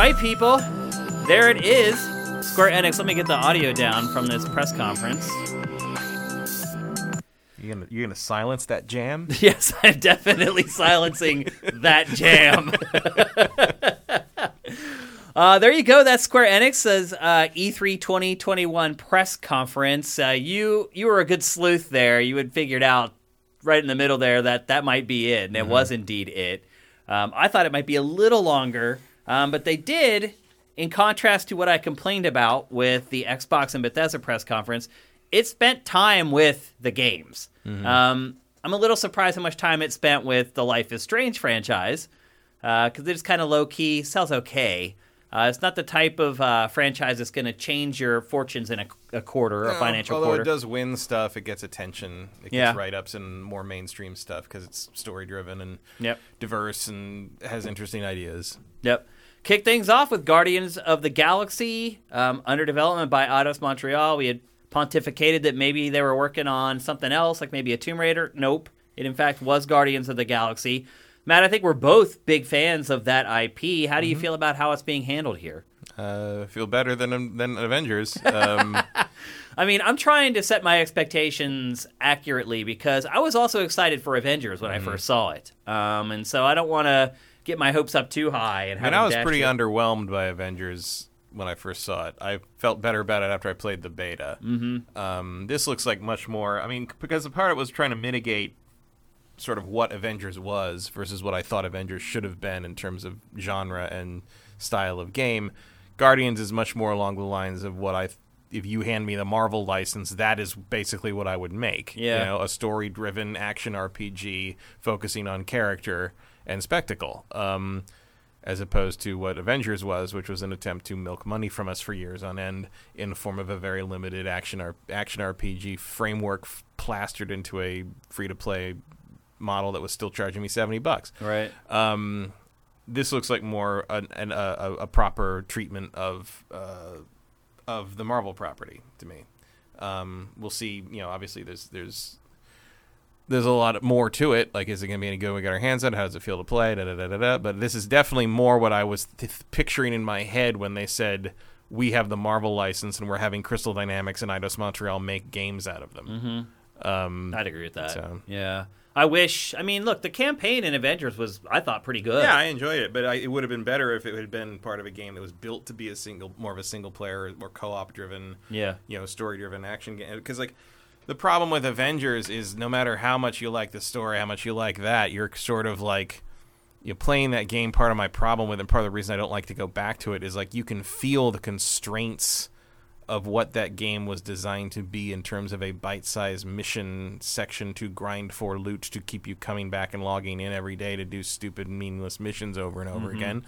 right, people. There it is. Square Enix. Let me get the audio down from this press conference. You gonna you gonna silence that jam? Yes, I'm definitely silencing that jam. uh, there you go. That's Square Enix's uh, E3 2021 press conference. Uh, you you were a good sleuth there. You had figured out right in the middle there that that might be it, and it was indeed it. Um, I thought it might be a little longer, um, but they did. In contrast to what I complained about with the Xbox and Bethesda press conference, it spent time with the games. Um, I'm a little surprised how much time it spent with the Life is Strange franchise because it's kind of low key, sells okay. Uh, it's not the type of uh, franchise that's going to change your fortunes in a, a quarter, a financial Although quarter. it does win stuff, it gets attention. It gets write ups and more mainstream stuff because it's story driven and Yep. diverse and has interesting ideas. Yep. Kick things off with Guardians of the Galaxy um, under development by Eidos Montreal. We had pontificated that maybe they were working on something else, like maybe a Tomb Raider. Nope. It in fact was Guardians of the Galaxy. Matt, I think we're both big fans of that IP. How do you feel about how it's being handled here? Uh, feel better than than Avengers. Um, I mean, I'm trying to set my expectations accurately because I was also excited for Avengers when I first saw it, um, and so I don't want to get my hopes up too high. And I mean, I was pretty dashed underwhelmed by Avengers when I first saw it. I felt better about it after I played the beta. Mm-hmm. Um, this looks like much more. I mean, because the part it was trying to mitigate sort of what Avengers was versus what I thought Avengers should have been in terms of genre and style of game. Guardians is much more along the lines of what I. If you hand me the Marvel license, that is basically what I would make. Yeah. You know, a story-driven action RPG focusing on character and spectacle. Um, as opposed to what Avengers was, which was an attempt to milk money from us for years on end in the form of a very limited action R- action RPG framework f- plastered into a free to play model that was still charging me seventy bucks. Right. Um, this looks like more an, an, a, a proper treatment of uh, of the Marvel property to me. Um, we'll see. You know, obviously there's there's there's a lot more to it. Like, is it going to be any good? when We got our hands on. it? How does it feel to play? Da, da, da, da, da. But this is definitely more what I was th- picturing in my head when they said we have the Marvel license and we're having Crystal Dynamics and Eidos Montreal make games out of them. Mm-hmm. Um, I'd agree with that. So- Yeah. I wish. I mean, look, the campaign in Avengers was, I thought, pretty good. Yeah, I enjoyed it, but I, it would have been better if it had been part of a game that was built to be a single, more of a single player, more co-op driven, Yeah. you know, story driven action game. Because like the problem with Avengers is no matter how much you like the story, how much you like that, you're sort of like you know, playing that game. Part of my problem with it, and part of the reason I don't like to go back to it, is like you can feel the constraints of what that game was designed to be in terms of a bite-sized mission section to grind for loot to keep you coming back and logging in every day to do stupid meaningless missions over and over mm-hmm. again.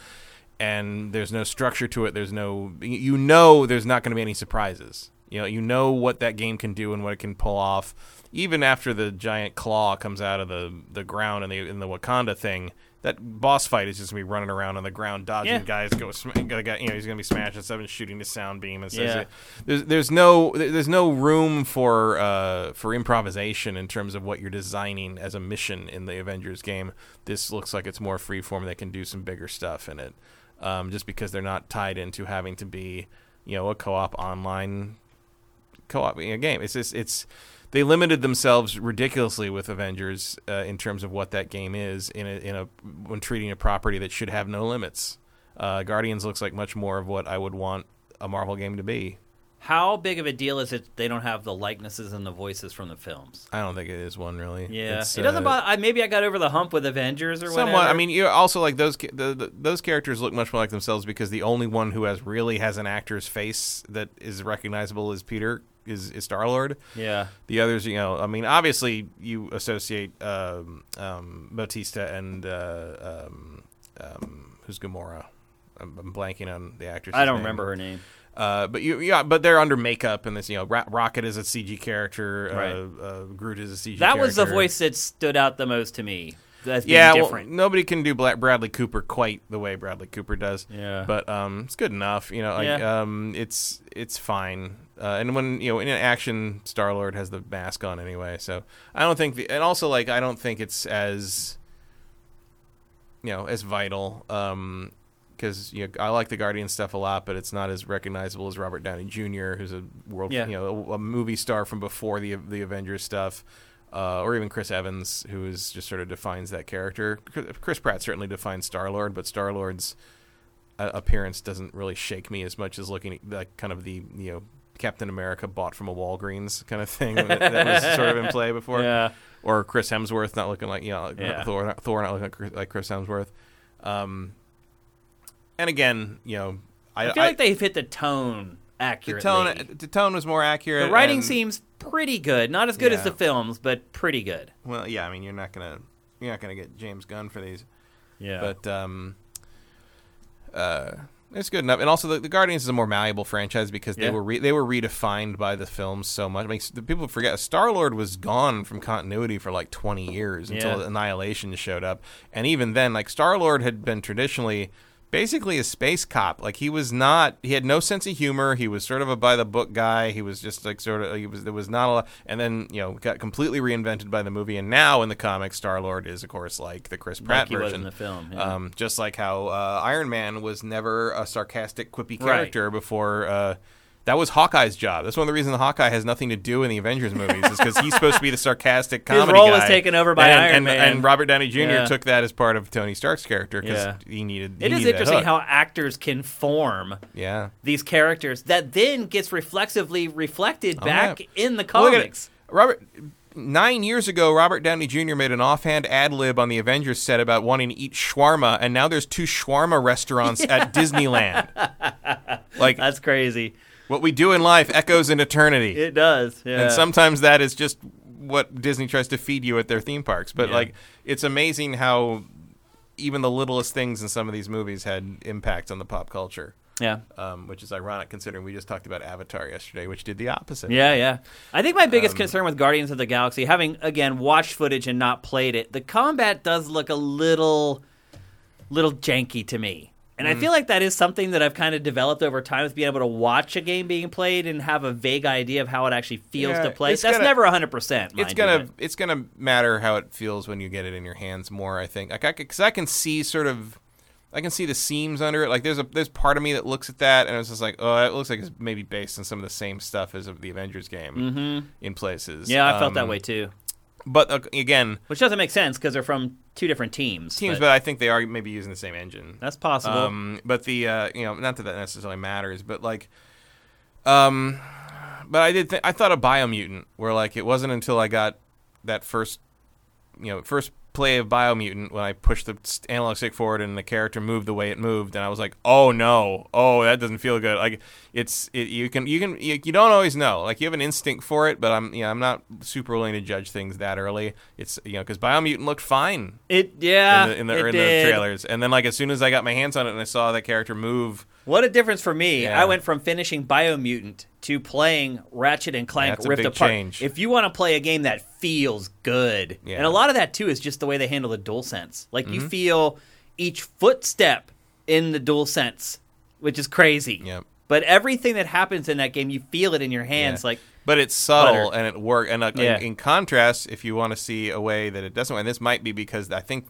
And there's no structure to it. There's no you know there's not going to be any surprises. You know you know what that game can do and what it can pull off. Even after the giant claw comes out of the the ground in the in the Wakanda thing that boss fight is just gonna be running around on the ground dodging Yeah. guys go sm- get you know he's gonna be smashing stuff and shooting the sound beam and says Yeah. there's there's no there's no room for uh for improvisation in terms of what you're designing as a mission in the Avengers game. This looks like it's more freeform. They can do some bigger stuff in it, um, just because they're not tied into having to be you know a co-op online co-op you know, game. It's just it's they limited themselves ridiculously with Avengers uh, in terms of what that game is in a, in a when treating a property that should have no limits. Uh, Guardians looks like much more of what I would want a Marvel game to be. How big of a deal is it they don't have the likenesses and the voices from the films? I don't think it is one really. Yeah. It's, it doesn't uh, bother. I, maybe I got over the hump with Avengers or Somewhat. whatever. I mean, you also like those the, the, those characters look much more like themselves because the only one who has really has an actor's face that is recognizable is Peter is, is Star Lord. yeah. The others, you know, I mean, obviously you associate um, um, Bautista and uh, um, um, who's Gamora. I'm, I'm blanking on the actress. I don't remember her name. Uh, but you, yeah, but they're under makeup, and this, you know, Ra- Rocket is a CG character. Right. Uh, uh, Groot is a CG. That was the voice that stood out the most to me. Being Yeah, well, nobody can do Bradley Cooper quite the way Bradley Cooper does. Yeah. but um, it's good enough. You know, like Yeah. um, it's it's fine. Uh, and when you know in an action, Star Lord has the mask on anyway, so I don't think the and also like I don't think it's as you know as vital. Um, because you know, I like the Guardian stuff a lot, but it's not as recognizable as Robert Downey Jr., who's a world, Yeah. you know, a, a movie star from before the the Avengers stuff, uh, or even Chris Evans, who is just sort of defines that character. Chris Pratt certainly defines Star Lord, but Star Lord's uh, appearance doesn't really shake me as much as looking at like kind of the you know Captain America bought from a Walgreens kind of thing that, that was sort of in play before Yeah. or Chris Hemsworth not looking like you know Yeah. Thor, not, Thor not looking like Chris, Hemsworth. Um, and again, you know, I, I feel like they've hit the tone the tone the tone was more accurate. the writing and- seems pretty good. Not as good as the films, but pretty good. well. Yeah, I mean, you're not gonna you're not gonna get James Gunn for these, Yeah. but um, uh. It's good enough, and also the, the Guardians is a more malleable franchise because they Yeah. were re- they were redefined by the films so much. I mean, the people forget Star Lord was gone from continuity for like twenty years until Yeah. Annihilation showed up, and even then, like Star Lord had been traditionally basically a space cop. Like he was not, he had no sense of humor. He was sort of a by the book guy. He was just like sort of, he was there was not a lot, and then you know got completely reinvented by the movie. And now in the comics, Star Lord is of course like the Chris Pratt like he was version in the film. yeah. um, just like how uh, Iron Man was never a sarcastic, quippy Right. character before. Uh, that was Hawkeye's job. That's one of the reasons Hawkeye has nothing to do in the Avengers movies, is because he's supposed to be the sarcastic His role guy. was taken over by and, Iron and, Man. and Robert Downey Jr. Yeah. took that as part of Tony Stark's character because Yeah. he needed. he it is interesting how actors can form Yeah. these characters that then gets reflexively reflected Oh, back yeah. in the Well, look at it. comics. Robert. Nine years ago, Robert Downey Jr. made an offhand ad lib on the Avengers set about wanting to eat shawarma, and now there's two shawarma restaurants at Disneyland. Like That's crazy. What we do in life echoes in eternity. It does. Yeah. And sometimes that is just what Disney tries to feed you at their theme parks. But Yeah. like, it's amazing how even the littlest things in some of these movies had impact on the pop culture. yeah. Um, which is ironic considering we just talked about Avatar yesterday, which did the opposite. Yeah, yeah. I think my Um, biggest concern with Guardians of the Galaxy, having again watched footage and not played it, the combat does look a little, little janky to me. And Mm-hmm. I feel like that is something that I've kind of developed over time with being able to watch a game being played and have a vague idea of how it actually feels Yeah, to play. That's gonna- never 100%. It's you, gonna it's gonna matter how it feels when you get it in your hands more. I think like I because I can see sort of I can see the seams under it. Like there's a there's part of me that looks at that and it's just like oh it looks like it's maybe based on some of the same stuff as of the Avengers game in places. Mm-hmm. Yeah, I felt that Um, way too. But uh, again, Which doesn't make sense because they're from two different teams. teams, but but I think they are maybe using the same engine. that's possible. Um, but the uh, you know, not that that necessarily matters, but like, um, but I did th- I thought of Biomutant, where like it wasn't until I got that first, you know, first play of Biomutant when I pushed the analog stick forward and the character moved the way it moved, and I was like, oh no, oh that doesn't feel good. Like it's it, you can you can you, you don't always know. Like you have an instinct for it, but I'm yeah I'm not super willing to judge things that early. It's you know because Biomutant looked fine it, yeah, in the in the, in the trailers. And then like as soon as I got my hands on it and I saw that character move, What a difference for me. Yeah. I went from finishing Biomutant to playing Ratchet and Clank That's Rift Apart. change. If you want to play a game that feels good, Yeah. and a lot of that too is just the way they handle the dual sense. Like Mm-hmm. you feel each footstep in the dual sense, which is crazy. Yep. But everything that happens in that game, you feel it in your hands. Yeah. Like but it's subtle Butter. and it work. And uh, in- Yeah. in, contrast, if you want to see a way that it doesn't, and this might be because I think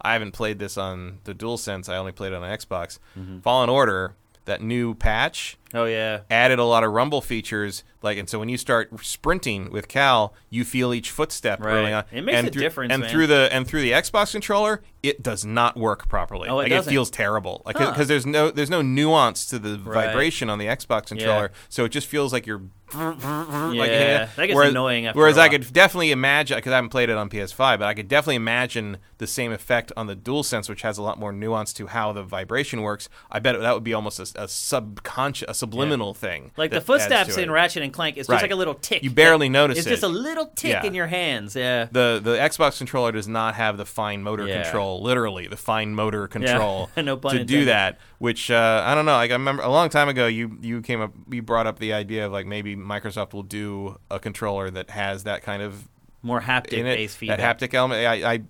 I haven't played this on the DualSense. I only played it on Xbox. Mm-hmm. Fallen Order, that new patch oh yeah, added a lot of rumble features like and so when you start sprinting with cal you feel each footstep Right. early on It makes and a through, difference, and man. through the and through the xbox controller it does not work properly Oh, it like doesn't? it feels terrible like Huh. because there's no there's no nuance to the Right. vibration on the xbox controller so it just feels like you're like, Yeah, that gets whereas, annoying after whereas I could definitely imagine because I haven't played it on PS5, but I could definitely imagine the same effect on the DualSense, which has a lot more nuance to how the vibration works. I bet that would be almost a, a subconscious, a subliminal thing. like the footsteps in. Ratchet and Clank, it's just Right. like a little tick. You barely notice It's it. It's just a little tick Yeah. in your hands. Yeah. The the Xbox controller does not have the fine motor Yeah. control, literally the fine motor control No pun to do that. Which uh, I don't know. Like I remember a long time ago, you you came up, you brought up the idea of like maybe Microsoft will do a controller that has that kind of More haptic based that haptic element. I, I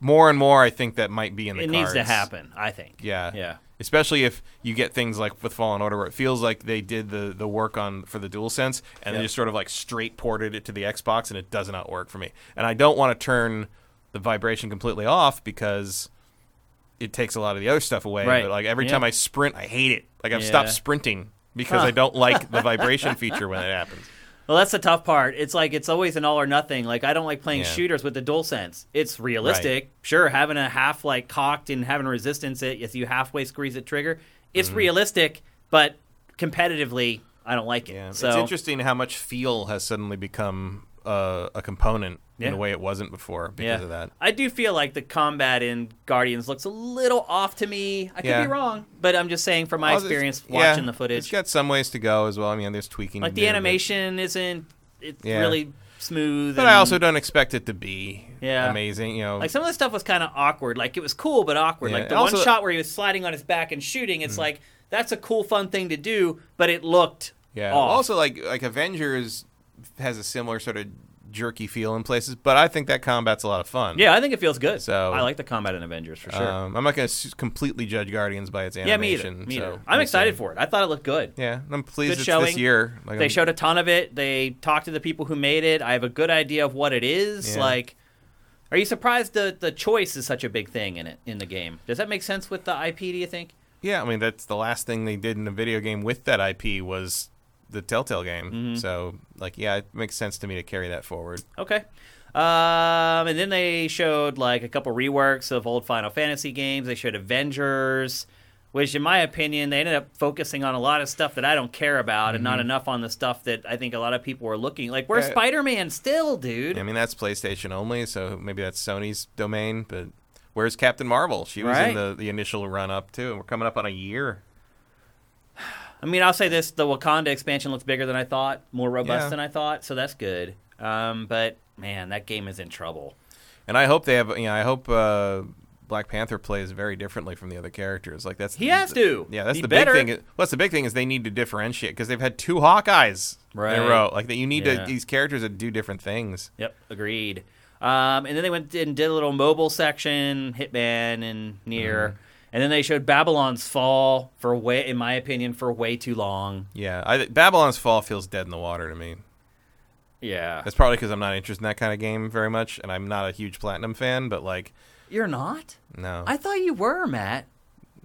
more and more, I think that might be in the it needs to happen. I think. Yeah, Yeah. Especially if you get things like with Fallen Order, where it feels like they did the the work on for the DualSense, and they just sort of like straight ported it to the Xbox, and it does not work for me. And I don't want to turn the vibration completely off because it takes a lot of the other stuff away. Right. But like every Yeah. time I sprint, I hate it. Like I've Yeah. stopped sprinting because Huh. I don't like the vibration feature when it happens. Well, that's the tough part. It's like it's always an all or nothing. Like I don't like playing Yeah. shooters with the dual sense. It's realistic, sure. Having a half like cocked and having resistance, it if you halfway squeeze the trigger, it's Mm-hmm. realistic. But competitively, I don't like it. Yeah, so it's interesting how much feel has suddenly become uh, a component Yeah. in a way it wasn't before because yeah, of that. I do feel like the combat in Guardians looks a little off to me. I could Yeah. be wrong, but I'm just saying from my Also, experience watching the footage. It's got some ways to go as well. I mean, there's tweaking. like the do, animation isn't. It's really smooth. But, I also don't expect it to be Yeah. amazing. You know, Like some of the stuff was kind of awkward. Like it was cool, but awkward. Like the and one shot where he was sliding on his back and shooting. It's mm. like that's a cool, fun thing to do, but it looked yeah. off. Also, like like Avengers has a similar sort of jerky feel in places, but I think that combat's a lot of fun. yeah, I think it feels good. So- I like the combat in Avengers for sure. Um, I'm not going to completely judge Guardians by its animation. yeah, me either. Me so either. I'm excited for it. I thought it looked good. Yeah, I'm pleased Good it's showing. this year. Like, They I'm- showed a ton of it. They talked to the people who made it. I have a good idea of what it is. Yeah. Like, are you surprised the the choice is such a big thing in it in the game? Does that make sense with the IP? Do you think? Yeah, I mean that's the last thing they did in a video game with that IP was the Telltale game. Mm-hmm. So like, yeah, it makes sense to me to carry that forward. Okay. Um, and then they showed like a couple reworks of old Final Fantasy games. They showed Avengers, which, in my opinion, they ended up focusing on a lot of stuff that I don't care about, and not enough on the stuff that I think a lot of people are looking. Like, where's Yeah. Spider Man still, dude? I mean that's PlayStation only, so maybe that's Sony's domain. But where's Captain Marvel? She was Right. in the the initial run up too, and we're coming up on a year. I mean, I'll say this: the Wakanda expansion looks bigger than I thought, more robust Yeah. than I thought, so that's good. Um, but man, that game is in trouble. And I hope they have. You know, I hope uh, Black Panther plays very differently from the other characters. Like that's He the- has to. Yeah, that's He the better. big thing. What's the big thing is they need to differentiate because they've had two Hawkeyes in Right. a row. Like that, you need Yeah. to these characters that do different things. Yep, agreed. Um, and then they went and did a little mobile section, Hitman and NieR, Mm-hmm. And then they showed Babylon's Fall for way, in my opinion, for way too long. Yeah, I, Babylon's Fall feels dead in the water to me. Yeah, That's probably because I'm not interested in that kind of game very much, and I'm not a huge Platinum fan. But like, you're not. no, I thought you were, Matt.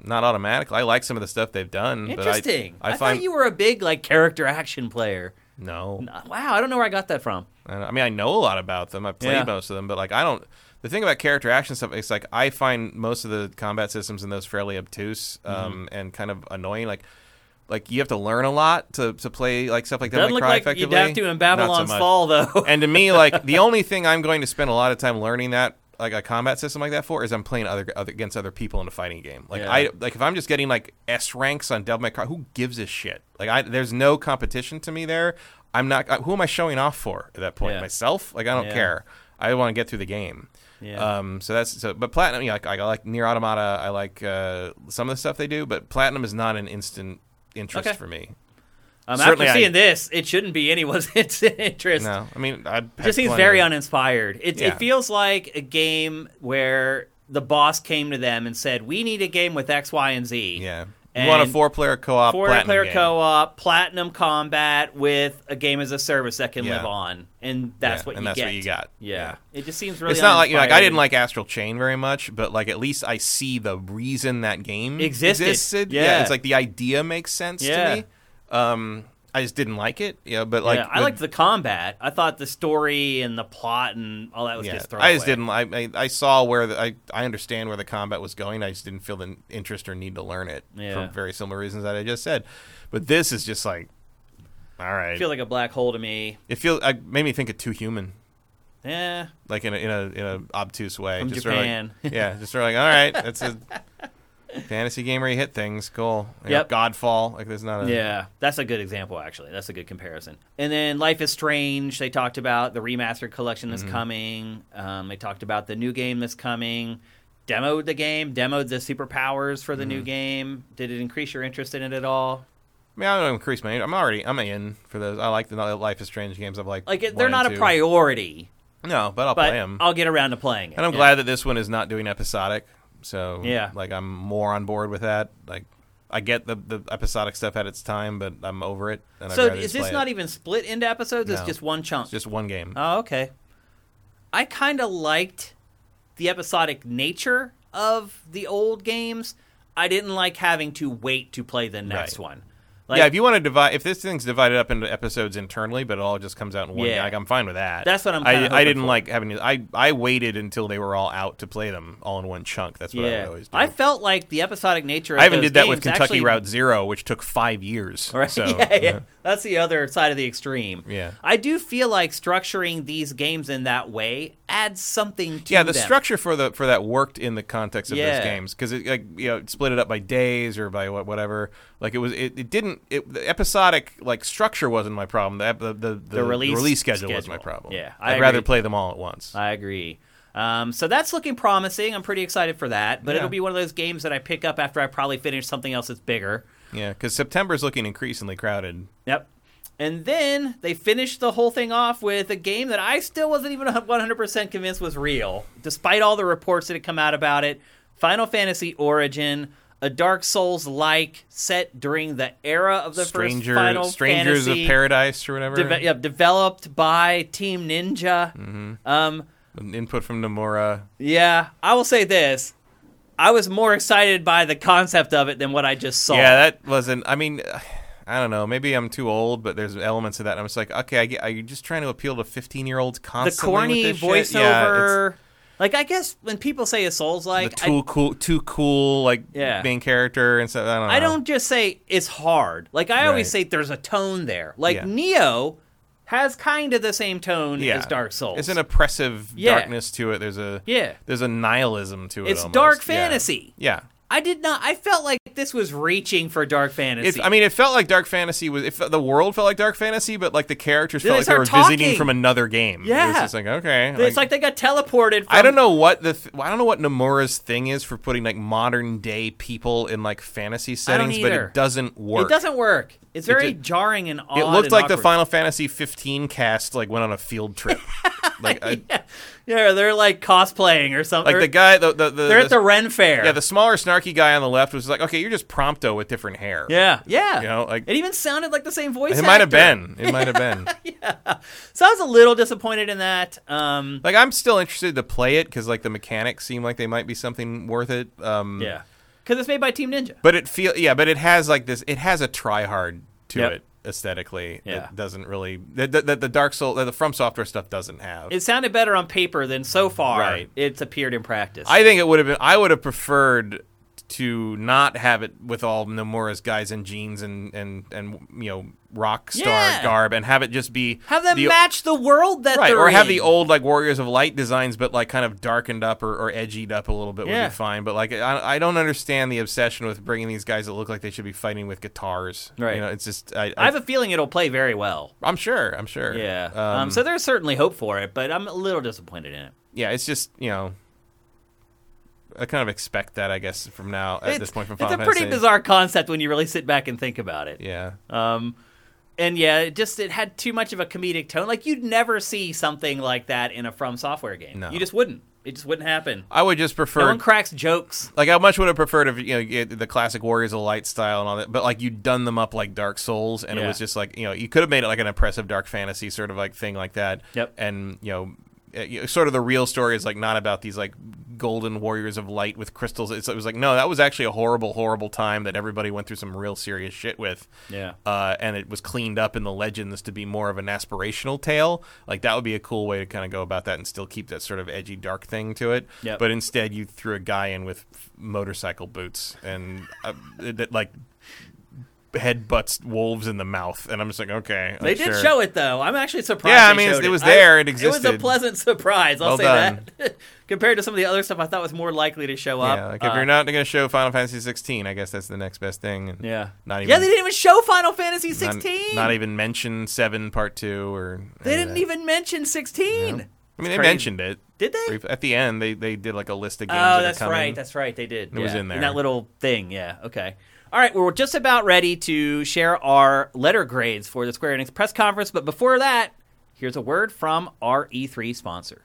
not automatically. I like some of the stuff they've done. Interesting. But I, I, I, find thought you were a big like character action player. no. Wow, I don't know where I got that from. I I mean, I know a lot about them. I've played Yeah. most of them, but like, I don't. The thing about character action stuff, it's like I find most of the combat systems in those fairly obtuse Mm-hmm. um, and kind of annoying. Like, like you have to learn a lot to, to play like stuff like that. Doesn't like look like effectively. you'd have to in Not so Fall though. and to me, like the only thing I'm going to spend a lot of time learning that like a combat system like that for is I'm playing other, other against other people in a fighting game. Like Yeah. I like if I'm just getting like S ranks on Devil May Cry, who gives a shit? Like I there's no competition to me there. I'm not. uh, Who am I showing off for at that point? Yeah. Myself? Like I don't Yeah. care. I want to get through the game. Yeah. Um. So that's so. But platinum, you know, like I like NieR Automata. I like uh, some of the stuff they do, but platinum is not an instant interest Okay. for me. um, certainly after I- seeing this, it shouldn't be anyone's instant interest. No, I mean, I It just seems very uninspired. It, Yeah. it feels like a game where the boss came to them and said, "We need a game with X, Y, and Z. Yeah. You want a four-player co-op, Four-player co-op, platinum combat with a game as a service that can Yeah. live on, and that's Yeah, what and you that's get. what you got. Yeah. Yeah. it just seems really. it's not like you know, like I didn't like Astral Chain very much, but like at least I see the reason that game Existed. Yeah. it's like the idea makes sense Yeah. to me. Um, I just didn't like it. Yeah, but like yeah, I with- liked the combat. I thought the story and the plot and all that was Yeah, just thrown I just didn't. I, I I saw where the, I I understand where the combat was going. I just didn't feel the interest or need to learn it Yeah. for very similar reasons that I just said. But this is just like, all right. I feel like a black hole to me. it feel I made me think of Too Human. Yeah, like in a in a in a obtuse way. From just Sort of Japan. like, yeah, just sort of like, all right, that's a fantasy game where you hit things. Cool. You know, Godfall. Like there's not a Yeah, that's a good example, actually. That's a good comparison. And then Life is Strange, they talked about the remastered collection that's Mm-hmm. coming. Um, they talked about the new game that's coming. Demoed the game, demoed the superpowers for the Mm-hmm. new game. Did it increase your interest in it at all? I mean, I don't increase my. I'm already. I'm in for those. I like the Life is Strange games. I've liked. Like, they're not a two. priority, No, but I'll but play them. I'll get around to playing it. and I'm Yeah. glad that this one is not doing episodic. So Yeah. like I'm more on board with that. Like I get the the episodic stuff at its time, but I'm over it. And So is this not it. even split into episodes? It's just one chunk. It's just one game. Oh, okay. I kind of liked the episodic nature of the old games, I didn't like having to wait to play the next Right. one. Like, yeah, if you want to divide, if this thing's divided up into episodes internally, but it all just comes out in one, Yeah. like I'm fine with that. That's what I'm I, I didn't for. like having. I I waited until they were all out to play them all in one chunk. That's what I would yeah, always do. I felt like the episodic nature. Of I even did that with Kentucky actually- Route Zero, which took five years. Right? So, yeah, yeah. That's the other side of the extreme. Yeah. I do feel like structuring these games in that way adds something to Yeah, the them. structure for the for that worked in the context of Yeah. those games because it like you know split it up by days or by what whatever. Like it was it, it didn't it, the episodic like structure wasn't my problem. The ep- the the, the, release schedule, was my problem. Yeah, I I'd rather play them all at once. I agree. Um, so that's looking promising. I'm pretty excited for that. But Yeah. it'll be one of those games that I pick up after I probably finish something else that's bigger. yeah, because September is looking increasingly crowded. Yep. And then they finished the whole thing off with a game that I still wasn't even 100% convinced was real, despite all the reports that had come out about it. Final Fantasy Origin, a Dark Souls like set during the era of the Stranger, first Final Strangers Fantasy. of Paradise or whatever. Deve- yeah, developed by Team Ninja. Mm-hmm. Um, Input from Nomura. yeah, I will say this. I was more excited by the concept of it than what I just saw. Yeah, that wasn't. I mean, I don't know. Maybe I'm too old, but there's elements of that. I'm just like, okay, I get, are you just trying to appeal to 15 year olds constantly? the corny shit? Yeah, voiceover. Like I guess when people say a Souls like, too cool, too cool, like Yeah. main character and stuff. I don't know. I, I don't just say it's hard. Like I always say there's a tone there. Like Yeah. Nioh has kind of the same tone Yeah, as Dark Souls. It's an oppressive Yeah. darkness to it. There's a Yeah. There's a nihilism to it. It's almost. dark Yeah. fantasy. Yeah. I did not. I felt like this was reaching for dark fantasy. It's, I mean, it felt like dark fantasy was. If the world felt like dark fantasy, but like the characters felt they like they were start visiting from another game. Yeah. it's just like okay, it's like they got teleported. From, I don't know what the th- I don't know what Nomura's thing is for putting like modern day people in like fantasy settings, but it doesn't work. It doesn't work. It's very did- jarring and odd. It looked like the. Final Fantasy 15 cast like went on a field trip. like I, Yeah, they're like cosplaying or something. like the guy the the, the they're the, at the Ren Fair. yeah the smaller snarky guy on the left was like okay you're just Prompto with different hair. yeah, yeah. You know, like- it even sounded like the same voice. It might have been. It might have been. yeah. So I was a little disappointed in that. Um, Like I'm still interested to play it because like the mechanics seem like they might be something worth it. Um, yeah, because it's made by Team Ninja. But it feel yeah, but it has like this. It has a try hard to Yep. it aesthetically. Yeah. It doesn't really that the, the, the Dark Soul that the From Software stuff doesn't have. It sounded better on paper than so far Right. it's appeared in practice. I think it would have been. I would have preferred to not have it with all Nomura's guys in jeans and and and you know rock star Yeah. garb and have it just be have them the, match the world that right they're or have in. the old like Warriors of Light designs but like kind of darkened up or, or edgied up a little bit would Yeah. be fine but like I, I don't understand the obsession with bringing these guys that look like they should be fighting with guitars Right. you know it's just I, I have a feeling it'll play very well. I'm sure I'm sure Yeah. Um, um, so there's certainly hope for it, but I'm a little disappointed in it. yeah it's just you know I kind of expect that I guess from now at it's, this point from it's Final a pretty bizarre concept when you really sit back and think about it. yeah Um, and yeah, it just it had too much of a comedic tone. Like you'd never see something like that in a From Software game. No. You just wouldn't. It just wouldn't happen. I would just prefer No one cracks jokes. Like, I much would have preferred if you know you the classic Warriors of Light style and all that, but like you'd done them up like Dark Souls, and it was just like you know you could have made it like an impressive dark fantasy sort of like thing like that. Yep. And you know, uh, sort of the real story is like not about these like golden warriors of light with crystals. It's, it was like no, that was actually a horrible, horrible time that everybody went through some real serious shit with. Yeah. Uh, and it was cleaned up in the legends to be more of an aspirational tale. Like that would be a cool way to kind of go about that and still keep that sort of edgy, dark thing to it. Yep. But instead, you threw a guy in with f- motorcycle boots and uh, that like headbutts wolves in the mouth, and I'm just like, okay, They like, did sure. show it though. I'm actually surprised. Yeah, I mean, showed it was there, it existed. It was a pleasant surprise. I'll Well say done. that. Compared to some of the other stuff, I thought was more likely to show up. Yeah, like if Uh, you're not going to show Final Fantasy 16, I guess that's the next best thing. And yeah, not even yeah, they didn't even show Final Fantasy not- 16. Not, even mention Seven Part Two or they didn't that. even mention 16. I mean, they crazy. mentioned it. Did they? At the end, they they did like a list of games. Oh, that are that's right. That's right. They did. It was in there. In that little thing. Yeah. Okay. All right. We're just about ready to share our letter grades for the Square Enix press conference, but before that, here's a word from our E3 sponsor.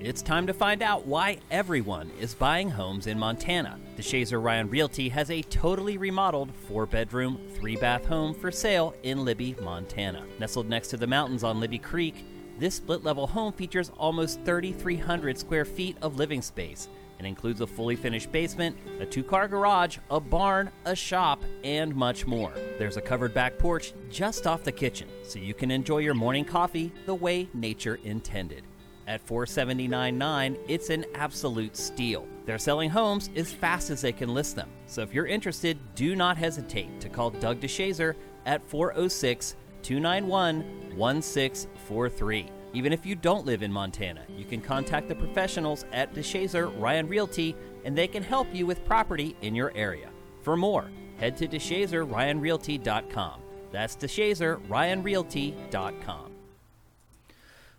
It's time to find out why everyone is buying homes in Montana. DeShazer Ryan Realty has a totally remodeled four bedroom, three bath home for sale in Libby, Montana. Nestled next to the mountains on Libby Creek, this split level home features almost 3,300 square feet of living space, and includes a fully finished basement, a two car garage, a barn, a shop, and much more. There's a covered back porch just off the kitchen, so you can enjoy your morning coffee the way nature intended. At $479.9, it's an absolute steal. They're selling homes as fast as they can list them. So if you're interested, do not hesitate to call Doug DeShazer at 406 291 1643. Even if you don't live in Montana, you can contact the professionals at DeShazer Ryan Realty and they can help you with property in your area. For more, head to DeShazerRyanRealty.com. That's DeShazerRyanRealty.com.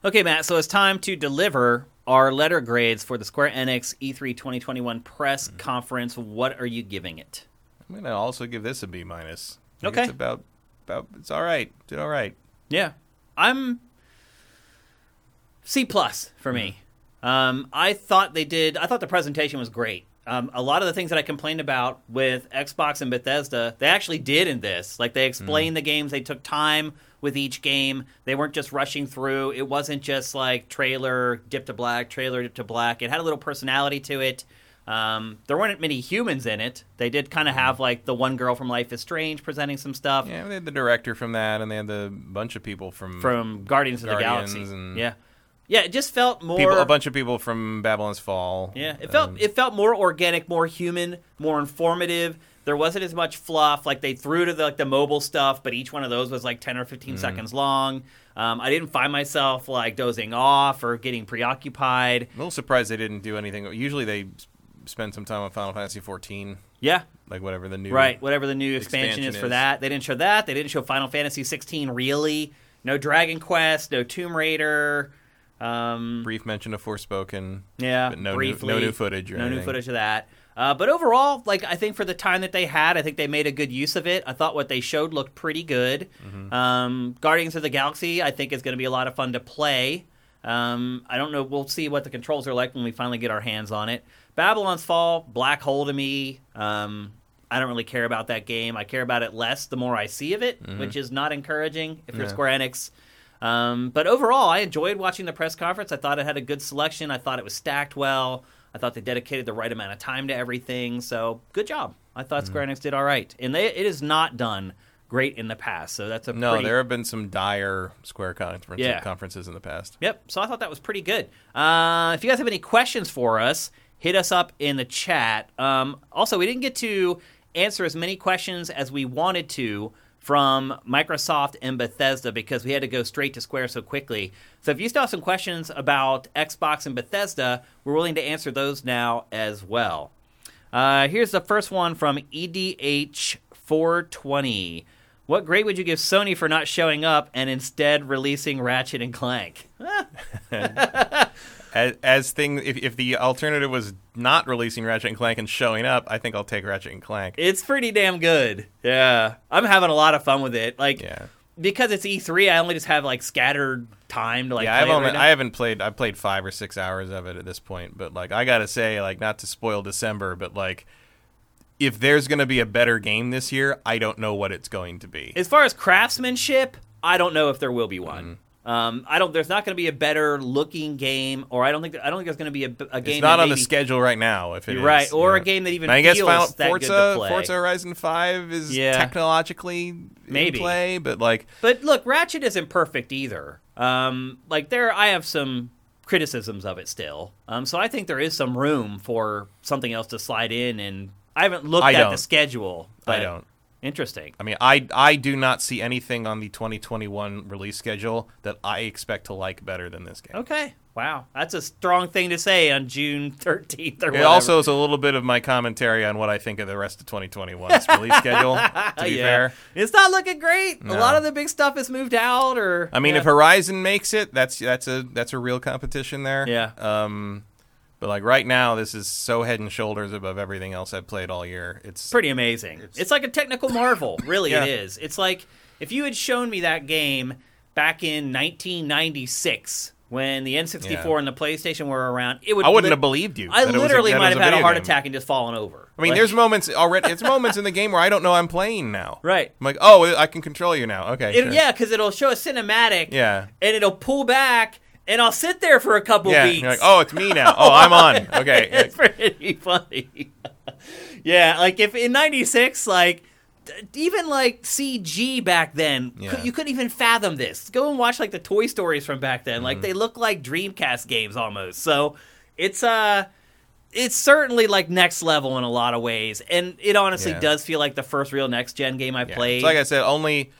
Okay, Matt, so it's time to deliver our letter grades for the Square Enix E3 2021 press mm-hmm. conference. What are you giving it? I'm gonna also give this a B minus. Okay. It's about about it's all right. Did all right. Yeah, I'm C plus for me. Um, I thought they did. I thought the presentation was great. Um, a lot of the things that I complained about with Xbox and Bethesda, they actually did in this. Like they explained the games, they took time with each game. They weren't just rushing through. It wasn't just like trailer dip to black, trailer dip to black. It had a little personality to it. Um, there weren't many humans in it. They did kind of have like the one girl from Life is Strange presenting some stuff Yeah, they had the director from that, and they had the bunch of people from from Guardians of the Guardians Galaxy. and- Yeah, yeah. It just felt more. people, a bunch of people from Babylon's Fall. yeah, it felt Um, it felt more organic, more human, more informative. There wasn't as much fluff. Like they threw to the, like the mobile stuff, but each one of those was like ten or 15 Mm-hmm. seconds long. Um, I didn't find myself like dozing off or getting preoccupied. a little surprised they didn't do anything. Usually they spend some time on Final Fantasy 14, Yeah, like whatever the new right. Whatever the new expansion, expansion is for that, they didn't show that. They didn't show Final Fantasy 16 really. No Dragon Quest, no Tomb Raider. Um, brief mention of Forspoken. Yeah, but no briefly. new, no new footage or no new footage of that. Uh, but overall, like I think for the time that they had, I think they made a good use of it. I thought what they showed looked pretty good. Mm-hmm. Um, Guardians of the Galaxy, I think, is going to be a lot of fun to play. Um, I don't know. We'll see what the controls are like when we finally get our hands on it. Babylon's Fall, black hole to me. Um, I don't really care about that game. I care about it less the more I see of it, which is not encouraging if you're Mm-hmm. Yeah. Square Enix. Um, but overall, I enjoyed watching the press conference. I thought it had a good selection. I thought it was stacked well. I thought they dedicated the right amount of time to everything. So good job. I thought Mm-hmm. Square Enix did all right, and they, it is not done great in the past. So that's a No, pretty, there have been some dire Square conference, Yeah. conferences in the past. Yep. So I thought that was pretty good. Uh, if you guys have any questions for us, hit us up in the chat. Um, also, we didn't get to answer as many questions as we wanted to from Microsoft and Bethesda because we had to go straight to Square so quickly. So if you still have some questions about Xbox and Bethesda, we're willing to answer those now as well. Uh, here's the first one from E EDH420. What grade would you give Sony for not showing up and instead releasing Ratchet and Clank? As, as thing, if, if the alternative was not releasing Ratchet and Clank and showing up, I think I'll take Ratchet and Clank. It's pretty damn good. Yeah. I'm having a lot of fun with it. Like Yeah. because it's E3, I only just have like scattered time to like yeah, play I've it only, right i haven't played. I've played five or six hours of it at this point, but like I gotta say, like not to spoil December, but like if there's gonna be a better game this year, I don't know what it's going to be. As far as craftsmanship, I don't know if there will be one. Mm-hmm. Um, I don't. There's not going to be a better looking game, or I don't think. I don't think there's going to be a, a game. It's not on the schedule right now. If it You're is, right, or yeah. a game that even I guess feels Final, that Forza, good to play. Forza Horizon Five is Yeah. technologically in Maybe. play, but like But look, Ratchet isn't perfect either. Um, like there, I have some criticisms of it still. Um, so I think there is some room for something else to slide in, and I haven't looked I at the don't. schedule. But I don't. Interesting. I mean, I I do not see anything on the 2021 release schedule that I expect to like better than this game. Okay. Wow, that's a strong thing to say on June 13th or It whatever. also is a little bit of my commentary on what I think of the rest of 2021's release schedule. To be Yeah. fair, It's not looking great. A lot of the big stuff has moved out, or I mean, yeah. if Horizon makes it, that's that's a that's a real competition there. Yeah. Um, but like right now, this is so head and shoulders above everything else I've played all year. It's pretty amazing. It's, like a technical marvel, really. Yeah. It is. It's like if you had shown me that game back in 1996 when the N64 Yeah. and the PlayStation were around, it would. I wouldn't lit- have believed you. I was a- literally might have had a heart game. attack and just fallen over. I mean, Like- there's moments already. It's moments in the game where I don't know I'm playing now. right. I'm like, oh, I can control you now. Okay. It, sure. Yeah, because it'll show a cinematic. Yeah. and it'll pull back and I'll sit there for a couple Yeah, beats. you're like, oh, it's me now. Oh, I'm on. Okay. it's pretty funny. yeah, like if in '96, like even like CG back then, Yeah. you couldn't even fathom this. Go and watch like the Toy Stories from back then. Mm-hmm. Like they look like Dreamcast games almost. So it's uh it's certainly like next level in a lot of ways, and it honestly Yeah. does feel like the first real next gen game I Yeah. played. It's like I said, only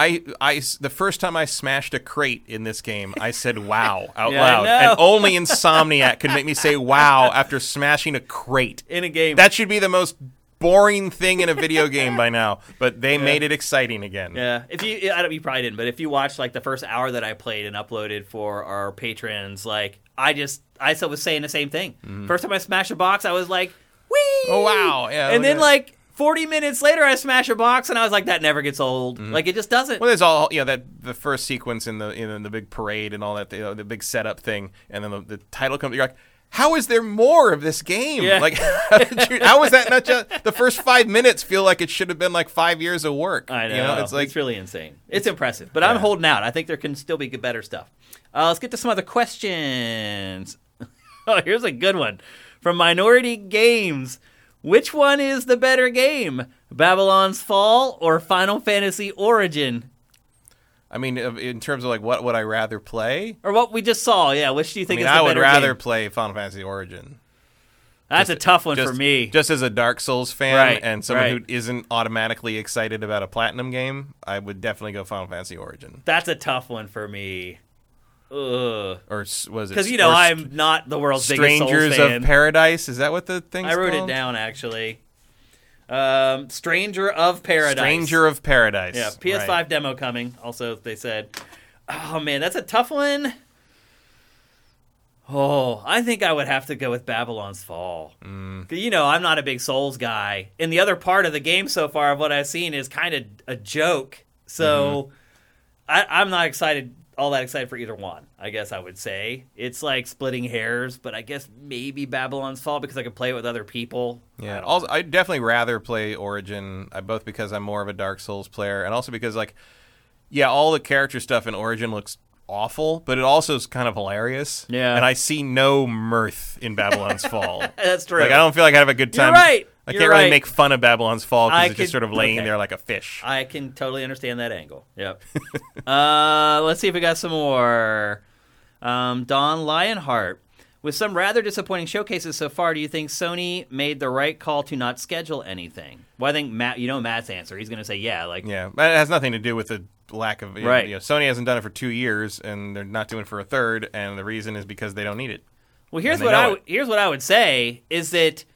I, I, the first time I smashed a crate in this game, I said "wow" out Yeah, loud, and only Insomniac could make me say "wow" after smashing a crate. in a game. That should be the most boring thing in a video game by now, but they made it exciting again. Yeah, if you, I don't, you probably didn't, but if you watched like the first hour that I played and uploaded for our patrons, like I just, I still was saying the same thing. Mm-hmm. First time I smashed a box, I was like, "Wee!" Oh, wow. Yeah, and then like 40 minutes later, I smash a box, and I was like, that never gets old. Mm-hmm. Like it just doesn't. Well, there's all you know that the first sequence in the in the big parade and all that, you know, the big setup thing, and then the, the title comes. You're like, how is there more of this game? Yeah. Like, how, you, how is that not just the first five minutes? Feel like it should have been like five years of work. I know. You know, it's like really insane. It's, impressive, but I'm holding out. I think there can still be better stuff. Uh, let's get to some other questions. oh, here's a good one from Minority Games. Which one is the better game, Babylon's Fall or Final Fantasy Origin? I mean, in terms of like what would I rather play? Or what we just saw? Yeah, which do you think? I mean, is I would rather game? play Final Fantasy Origin. That's a tough one Just, for me. just as a Dark Souls fan Right, and someone right. who isn't automatically excited about a platinum game, I would definitely go Final Fantasy Origin. That's a tough one for me. Ugh. Or was it? Because you know I'm not the world's biggest Strangers Souls fan. of Paradise. Is that what the thing's I wrote called? it down actually. Um, Stranger of Paradise. Stranger of Paradise. Yeah, PS5 Right. demo coming. Also, they said, "Oh man, that's a tough one." Oh, I think I would have to go with Babylon's Fall. Mm. You know, I'm not a big Souls guy, and the other part of the game so far of what I've seen is kind of a joke. So, Mm-hmm. I, I'm not excited, all that excited for either one. I guess I would say it's like splitting hairs, but I guess maybe Babylon's Fall because I can play it with other people. Yeah, also, I'd definitely rather play Origin, uh, both because I'm more of a Dark Souls player, and also because, like, yeah, all the character stuff in Origin looks awful, but it also is kind of hilarious. Yeah. and I see no mirth in Babylon's Fall. That's true. Like, I don't feel like I have a good You're time. right. I You're can't really right. make fun of Babylon's Fall I because it's just sort of laying okay. there like a fish. I can totally understand that angle. Yep. uh, let's see if we got some more. Um, Don Lionheart. With some rather disappointing showcases so far, do you think Sony made the right call to not schedule anything? Well, I think Matt, you know Matt's answer. He's going to say, yeah, like, Yeah, but it has nothing to do with the lack of. Right. you know, Sony hasn't done it for two years, and they're not doing it for a third, and the reason is because they don't need it. Well, here's And they what I here's what I would say is that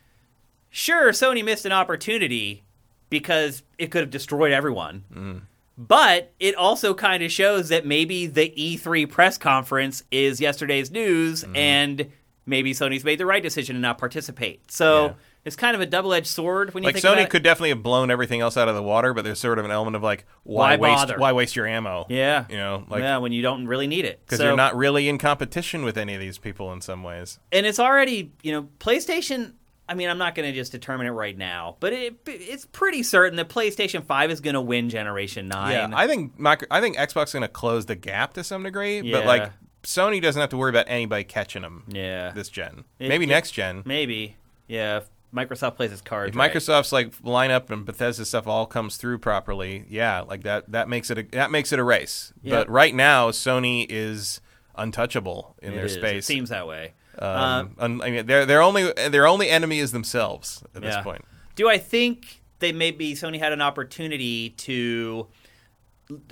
sure Sony missed an opportunity because it could have destroyed everyone. Mm. But it also kind of shows that maybe the E3 press conference is yesterday's news Mm-hmm. and maybe Sony's made the right decision to not participate. So Yeah. it's kind of a double-edged sword when you Like think Sony about it. Like Sony could definitely have blown everything else out of the water, but there's sort of an element of like, why, Why waste? Why waste your ammo? Yeah. you know, like yeah, when you don't really need it. because So- you're not really in competition with any of these people in some ways. and it's already you know PlayStation. I mean, I'm not going to just determine it right now, but it, it's pretty certain that PlayStation Five is going to win Generation Nine. Yeah, I think micro, I think Xbox is going to close the gap to some degree, Yeah. but like Sony doesn't have to worry about anybody catching them yeah, this gen. It- Maybe it- next gen. maybe. Yeah, if Microsoft plays its cards. If right. Microsoft's like lineup and Bethesda stuff all comes through properly, yeah, like that that makes it a, that makes it a race. Yeah. But right now, Sony is untouchable in It their is. space. It seems that way. Um, un- I mean, their their only their only enemy is themselves at this point. Do I think they maybe Sony had an opportunity to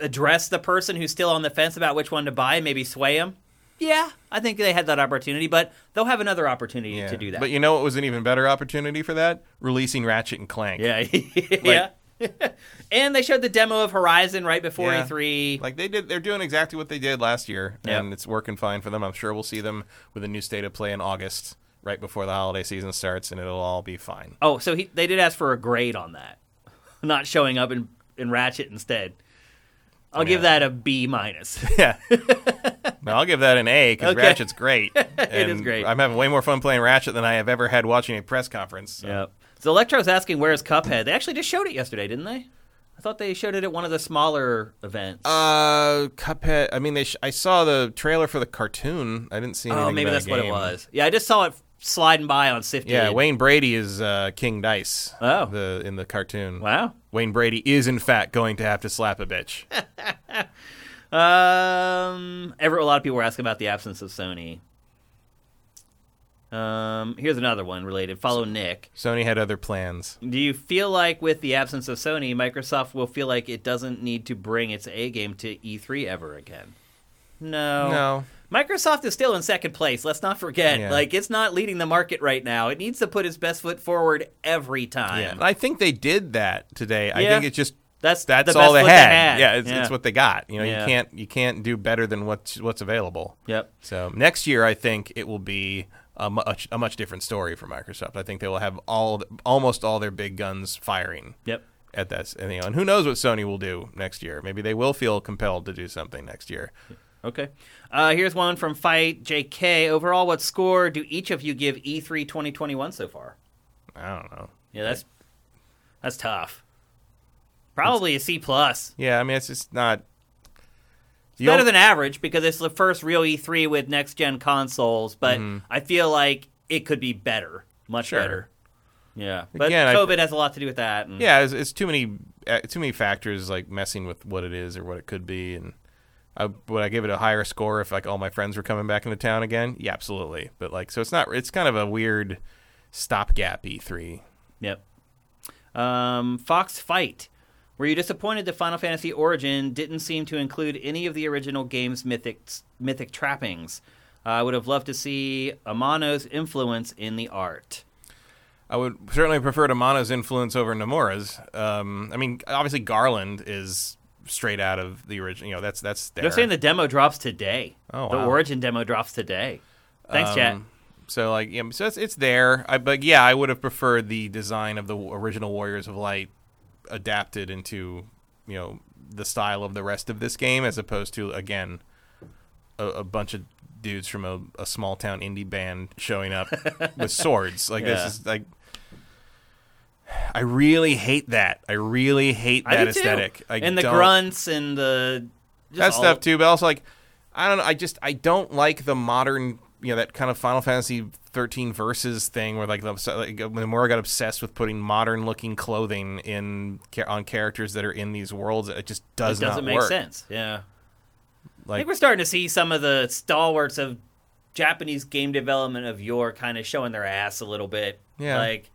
address the person who's still on the fence about which one to buy, and maybe sway him? Yeah, I think they had that opportunity, but they'll have another opportunity Yeah. to do that. But you know what was an even better opportunity for that? Releasing Ratchet and Clank. yeah, yeah. and they showed the demo of Horizon right before Yeah. E3. Like they did, they're doing exactly what they did last year, Yep. and it's working fine for them. I'm sure we'll see them with a new state of play in August, right before the holiday season starts, and it'll all be fine. oh, so he, they did ask for a grade on that, not showing up in, in Ratchet instead. I'll give that a B minus. Yeah, no, I'll give that an A because Okay. Ratchet's great. is And great. I'm having way more fun playing Ratchet than I have ever had watching a press conference. so. Yep. So Electro's asking where's Cuphead. They actually just showed it yesterday, didn't they? I thought they showed it at one of the smaller events. Uh, Cuphead. I mean, they. Sh- I saw the trailer for the cartoon. I didn't see anything. oh, maybe that's what it was. Yeah, I just saw it sliding by on Sifted. Yeah, Wayne Brady is uh, King Dice. Oh. the in the cartoon. Wow. Wayne Brady is in fact going to have to slap a bitch. Um, ever a lot of people were asking about the absence of Sony. Um, here's another one related. Follow Nick. Sony had other plans. Do you feel like with the absence of Sony, Microsoft will feel like it doesn't need to bring its A game to E3 ever again? No. No, Microsoft is still in second place. Let's not forget. Yeah. Like it's not leading the market right now. It needs to put its best foot forward every time. yeah, I think they did that today. I think it's just That's that's the all best they had. Yeah, it's, yeah. it's what they got. You know, Yeah. you can't you can't do better than what's what's available. Yep. So next year, I think it will be a much a much different story for Microsoft. I think they will have all almost all their big guns firing Yep. at that. And, you know, and who knows what Sony will do next year? Maybe they will feel compelled to do something next year. Okay. Uh, here's one from Fight JK. Overall, what score do each of you give E E3 2021 so far? I don't know. Yeah, that's that's tough. Probably a C plus. Yeah, I mean, it's just not. Better than average because it's the first real E3 with next gen consoles, but I feel like it could be better, much Mm-hmm. Sure. better. Yeah, but Again, I- COVID has a lot to do with that. And Yeah, it's, it's too many uh, too many factors like messing with what it is or what it could be, and I, would I give it a higher score if like all my friends were coming back into town again? Yeah, absolutely. But like, so it's not. It's kind of a weird stopgap E E3. Yep. Um, Fox Fight. Were you disappointed that Final Fantasy Origin didn't seem to include any of the original game's mythic mythic trappings? Uh, I would have loved to see Amano's influence in the art. I would certainly prefer Amano's influence over Nomura's. Um, I mean, obviously Garland is straight out of the original. You know, that's that's there. They're saying the demo drops today. Oh, the. Origin demo drops today. Thanks, chat. Um, So like, yeah, so it's, it's there. I, but yeah, I would have preferred the design of the original Warriors of Light adapted into you know the style of the rest of this game, as opposed to again a, a bunch of dudes from a, a small town indie band showing up with swords. Like Yeah. this is like. I really hate that. I really hate that too. aesthetic. I and the grunts and the just that stuff too. But also like, I don't know. I just I don't like the modern, you know, that kind of Final Fantasy 13 Versus thing where like, the, like when Nomura got obsessed with putting modern looking clothing in on characters that are in these worlds. It just It does doesn't not make work. sense. Yeah. I Like think we're starting to see some of the stalwarts of Japanese game development of yore kind of showing their ass a little bit. Yeah. Like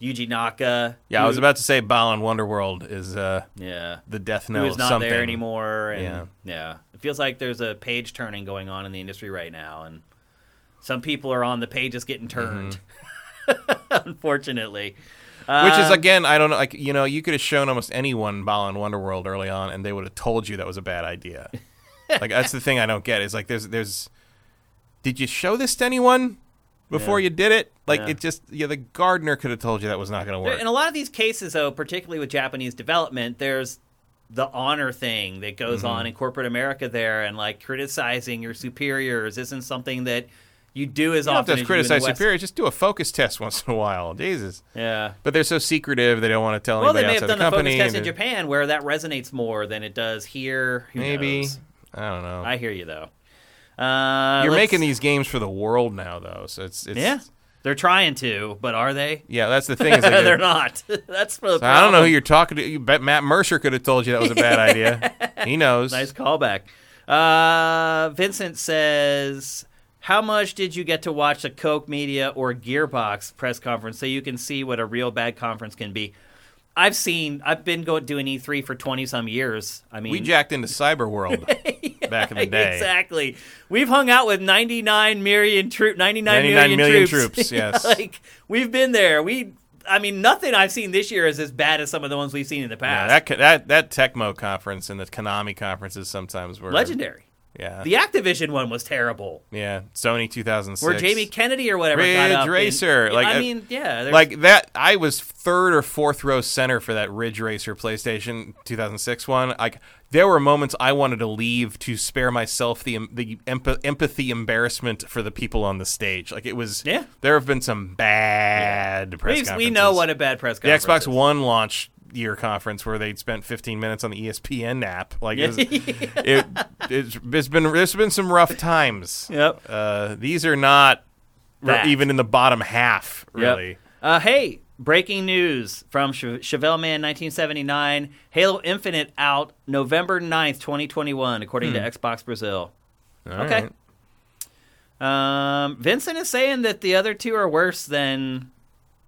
Yuji Naka. yeah, I was about to say Balan Wonderworld is uh, Yeah. the death note. is not something. there anymore. And Yeah. yeah. It feels like there's a page turning going on in the industry right now. And some people are on the pages getting turned. Unfortunately. Mm-hmm. Which is Um, again, I don't know. Like you know, you could have shown almost anyone ball Balan Wonderworld early on, and they would have told you that was a bad idea. like that's the thing I don't get. Is like there's there's. Did you show this to anyone before Yeah. you did it? Like Yeah. it just yeah, the gardener could have told you that was not going to work. In a lot of these cases, though, particularly with Japanese development, there's the honor thing that goes Mm-hmm. on in corporate America there, and like criticizing your superiors isn't something that you do as you don't have often to as you do in criticize superior. Just do a focus test once in a while. Jesus. Yeah. But they're so secretive; they don't want to tell Well, they anybody may have done the the focus test in Japan where that resonates more than it does here. Who Maybe knows? I don't know. I hear you though. Uh, You're let's- making these games for the world now, though. So it's, it's Yeah, they're trying to, but are they? yeah. That's the thing. Is like, they're not. That's for the. So I don't know who you're talking to. You bet Matt Mercer could have told you that was a bad idea. He knows. Nice callback. Uh, Vincent says, "How much did you get to watch the Koch Media or Gearbox press conference so you can see what a real bad conference can be?" I've seen. I've been going doing E3 for twenty some years. I mean, We jacked into Cyber World back in the day. Exactly. We've hung out with 99 million troop 99, 99 million, million troops. troops, yes. like we've been there. We I mean nothing I've seen this year is as bad as some of the ones we've seen in the Yeah, past. that that that Tecmo conference and the Konami conferences sometimes were Legendary. Yeah, The Activision one was terrible. yeah. Sony 2006. Where Jamie Kennedy or whatever Ridge got up. and- Racer, like, I uh, mean, yeah, there's- like that. I was third or fourth row center for that Ridge Racer PlayStation 2006 one. Like there were moments I wanted to leave to spare myself the the empa- empathy embarrassment for the people on the stage. Like it was. Yeah. There have been some bad press we, we conferences. know what a bad press the Xbox is. One launch year conference where they spent 15 minutes on the ESPN app. Like it, was- it it's, it's been there's been some rough times. Yep. Uh, these are not That. even in the bottom half, Yep. really. Uh, hey, breaking news from Ch- Chevelle Man 1979. Halo Infinite out November 9th, 2021, according to Xbox Brazil. All Okay. right. Um, Vincent is saying that the other two are worse than.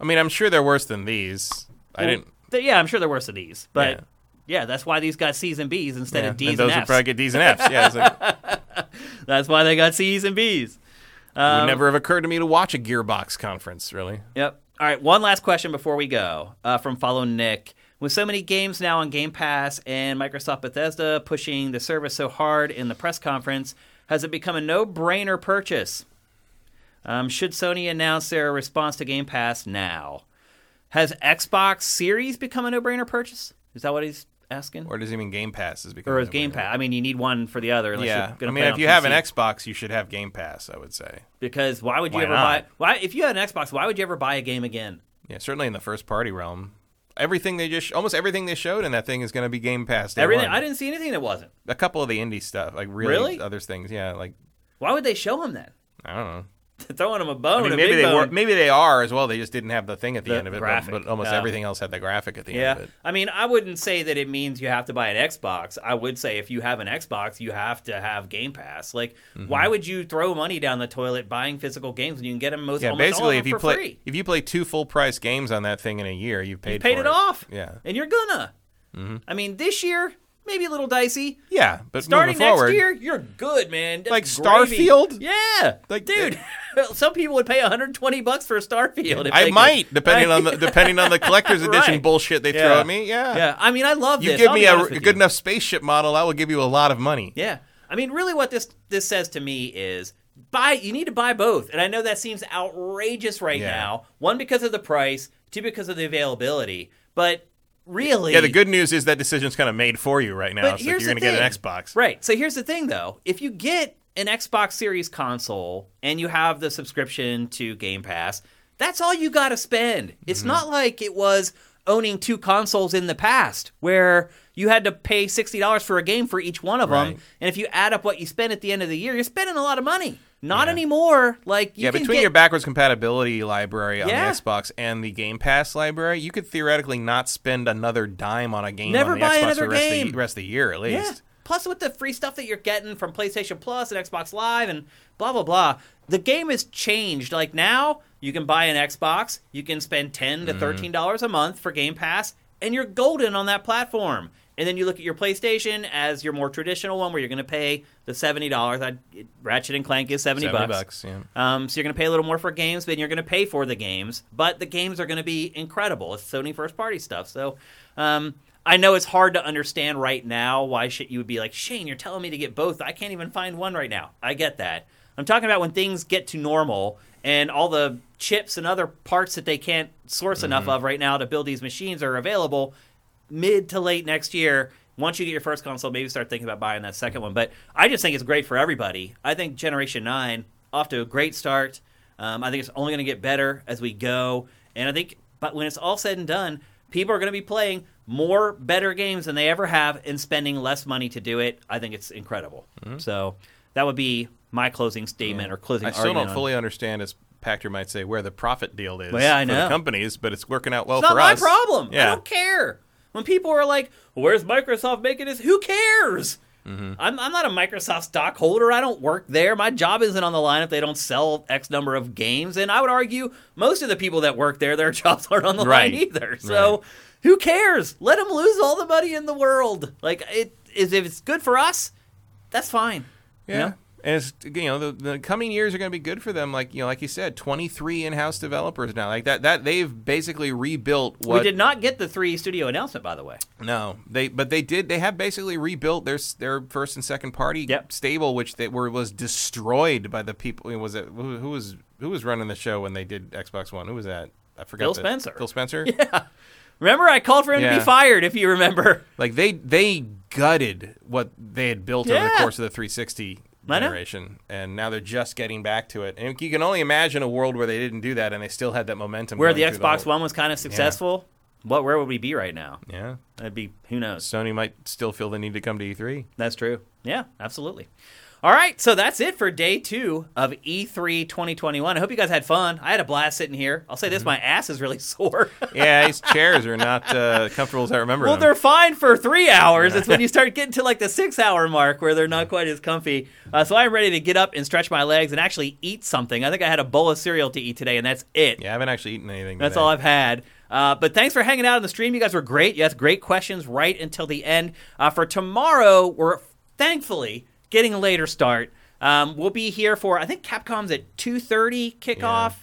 I mean, I'm sure they're worse than these. I didn't. Yeah, I'm sure they're worse than these. But Yeah. yeah, that's why these got C's and B's instead yeah, of D's and and, those would F's. probably get D's and F's. Yeah, like, That's why they got C's and B's. it Um, would never have occurred to me to watch a Gearbox conference. Really. Yep. All right, one last question before we go uh, from Follow Nick. With so many games now on Game Pass and Microsoft Bethesda pushing the service so hard in the press conference, has it become a no brainer purchase? Um, should Sony announce their response to Game Pass now? Has Xbox Series become a no brainer purchase? Is that what he's asking? Or does he mean Game Pass is because Or is Game Pass? I mean, you need one for the other. Unless Yeah, you're gonna I mean, if you have an Xbox, you should have Game Pass. I would say. because why would you Why ever not? buy? Why if you had an Xbox, why would you ever buy a game again? Yeah, certainly in the first party realm. Everything they just almost everything they showed in that thing is going to be Game Pass. day Everything. one. I didn't see anything that wasn't. a couple of the indie stuff, like really, Really? other things. Yeah, like Why would they show him that? I don't know. Throwing them a bone. I mean, a maybe they bone. were, maybe they are as well. They just didn't have the thing at the, The end of it, but- graphic. but, almost everything else had the graphic at the Yeah, end of it. I mean, I wouldn't say that it means you have to buy an Xbox. I would say if you have an Xbox, you have to have Game Pass. Like, Mm-hmm. why would you throw money down the toilet buying physical games when you can get them most Yeah, almost all basically, if you play free? if you play two full price games on that thing in a year, you've paid You paid for it off. Yeah, Mm-hmm. and you're gonna. I mean, this year maybe a little dicey. yeah, but Starting moving forward, next year, you're good, man. That's Like gravy. Starfield? Yeah, Like- dude. some people would pay 120 bucks for a Starfield. if I they could. might depending on the depending on the collector's edition Right. bullshit they throw at me. Yeah, Yeah, I mean, I love You this. give I'll me a, a good enough spaceship model, I will give you a lot of money. Yeah. I mean, really, what this this says to me is buy. You need to buy both, and I know that seems outrageous right Yeah. now. One because of the price, two because of the availability. But really, Yeah, the good news is that decision's kind of made for you right now. But so here's you're going to get an. Xbox. Right. So here's the thing, though. If you get an Xbox Series console and you have the subscription to Game Pass, that's all you got to spend. It's Mm-hmm. not like it was owning two consoles in the past where you had to pay $60 for a game for each one of them. And if you add up what you spend at the end of the year, you're spending a lot of money. Not anymore. Like you yeah, between get- your backwards compatibility library on Yeah. the Xbox and the Game Pass library, you could theoretically not spend another dime on a game Never on the buy Xbox another for the rest, Of game. the, rest of the year at least. Yeah. Plus, with the free stuff that you're getting from PlayStation Plus and Xbox Live and blah blah blah, the game has changed. Like now, you can buy an Xbox, you can spend ten to mm. thirteen dollars a month for Game Pass, and you're golden on that platform. And then you look at your PlayStation as your more traditional one, where you're going to pay the seventy dollars. Ratchet and Clank is seventy, 70 bucks. bucks, yeah. Um, so you're going to pay a little more for games, but you're going to pay for the games. But the games are going to be incredible. It's Sony first party stuff. So um, I know it's hard to understand right now why shit you would be like Shane. You're telling me to get both. I can't even find one right now. I get that. I'm talking about when things get to normal and all the chips and other parts that they can't source enough of right now to build these machines are available mid to late next year. Once you get your first console, maybe start thinking about buying that second one. But I just think it's great for everybody. I think Generation 9 off to a great start. Um, I think it's only going to get better as we go. And I think but when it's all said and done, people are going to be playing more better games than they ever have and spending less money to do it. I think it's incredible. So that would be my closing statement or closing I still don't on- fully understand, as Pachter might say, where the profit deal is Well, yeah, I for know. the companies, but it's working out well It's not for my us. problem. I don't care. When people are like, "Where's Microsoft making this?" Who cares? Mm-hmm. I'm, I'm not a Microsoft stockholder. I don't work there. My job isn't on the line if they don't sell X number of games. And I would argue most of the people that work there, their jobs aren't on the Right. line either. So who cares? Let them lose all the money in the world. Like it is if it's good for us, that's fine. Yeah. You know? And it's you know the, the coming years are going to be good for them. Like you know, like you said, twenty three in house developers now. Like that that they've basically rebuilt what we did not get the three studio announcement, by the way. No, they but they did. They have basically rebuilt their their first and second party Yep. stable, which they were was destroyed by the people. Was it who, who was who was running the show when they did Xbox One? Who was that? I forgot. Phil the- Spencer. Phil Spencer. Yeah. Remember, I called for him to be fired. If you remember, Like they they gutted what they had built over the course of the 360 I know. Generation, and now they're just getting back to it. And you can only imagine a world where they didn't do that, and they still had that momentum. where the Xbox whole- One was kind of successful. what where would we be right now? Yeah. That'd be who knows. Sony might still feel the need to come to E E3. That's true. Yeah, absolutely. All right, so that's it for day two of E E3 2021. I hope you guys had fun. I had a blast sitting here. I'll say this: my ass is really sore. Yeah, these chairs are not uh, comfortable as I remember well, them. they're fine for three hours. It's when you start getting to like the six-hour mark where they're not quite as comfy. Uh, so I'm ready to get up and stretch my legs and actually eat something. I think I had a bowl of cereal to eat today, and that's it. Yeah, I haven't actually eaten anything. That's today. all I've had. Uh, but thanks for hanging out on the stream. You guys were great. You asked great questions right until the end. Uh, for tomorrow, we're thankfully getting a later start. Um, we'll be here for I think Capcom's at two thirty kickoff.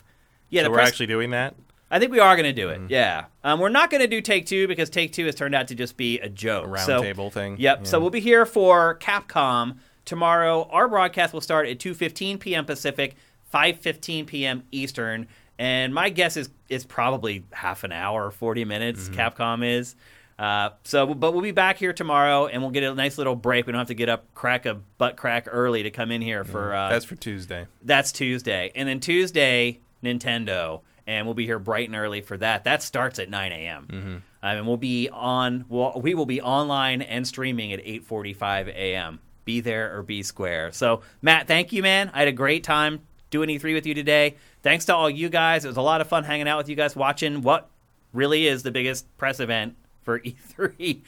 Yeah, So the we're press- actually doing that. I think we are going to do it. Mm-hmm. Yeah, um, we're not going to do Take Two because Take Two has turned out to just be a joke. Round so, thing. Yep. Yeah. So we'll be here for Capcom tomorrow. Our broadcast will start at 2:15 p.m. Pacific, 5:15 p.m. Eastern, and my guess is it's probably half an hour, 40 minutes. Mm-hmm. Capcom is. Uh, so, but we'll be back here tomorrow, and we'll get a nice little break. We don't have to get up, crack a butt crack early to come in here for. Uh, That's for Tuesday. that's Tuesday. And then Tuesday, Nintendo. And we'll be here bright and early for that. That starts at 9 a.m. Mm-hmm. I mean, we'll be on. We'll, we will be online and streaming at 8:45 a.m. Be there or be square. So, Matt, thank you, man. I had a great time doing E3 with you today. Thanks to all you guys. It was a lot of fun hanging out with you guys, watching what really is the biggest press event for E3.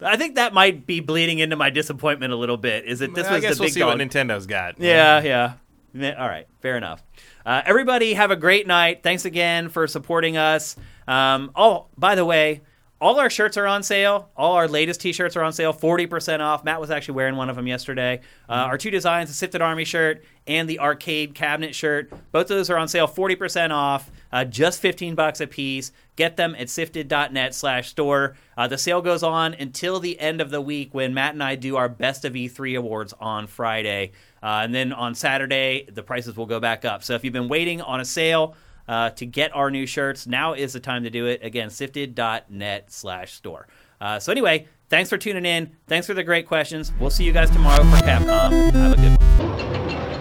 I think that might be bleeding into my disappointment a little bit. Is that this I was guess the we'll big see dog. what Nintendo's got. Yeah, yeah. Yeah, All right, fair enough. Uh, everybody, have a great night. Thanks again for supporting us. Um, oh, by the way, all our shirts are on sale. All our latest T-shirts are on sale, forty percent off. Matt was actually wearing one of them yesterday. Uh, our two designs, the Sifted Army shirt and the Arcade Cabinet shirt, both of those are on sale, forty percent off, uh, just fifteen bucks a piece. Get them at sifted.net/store. Uh, the sale goes on until the end of the week when Matt and I do our Best of E3 awards on Friday. Uh, and then on Saturday, the prices will go back up. So if you've been waiting on a sale uh, to get our new shirts, now is the time to do it. Again, sifted.net slash store. Uh, so anyway, thanks for tuning in. Thanks for the great questions. We'll see you guys tomorrow for Capcom. Have a good one.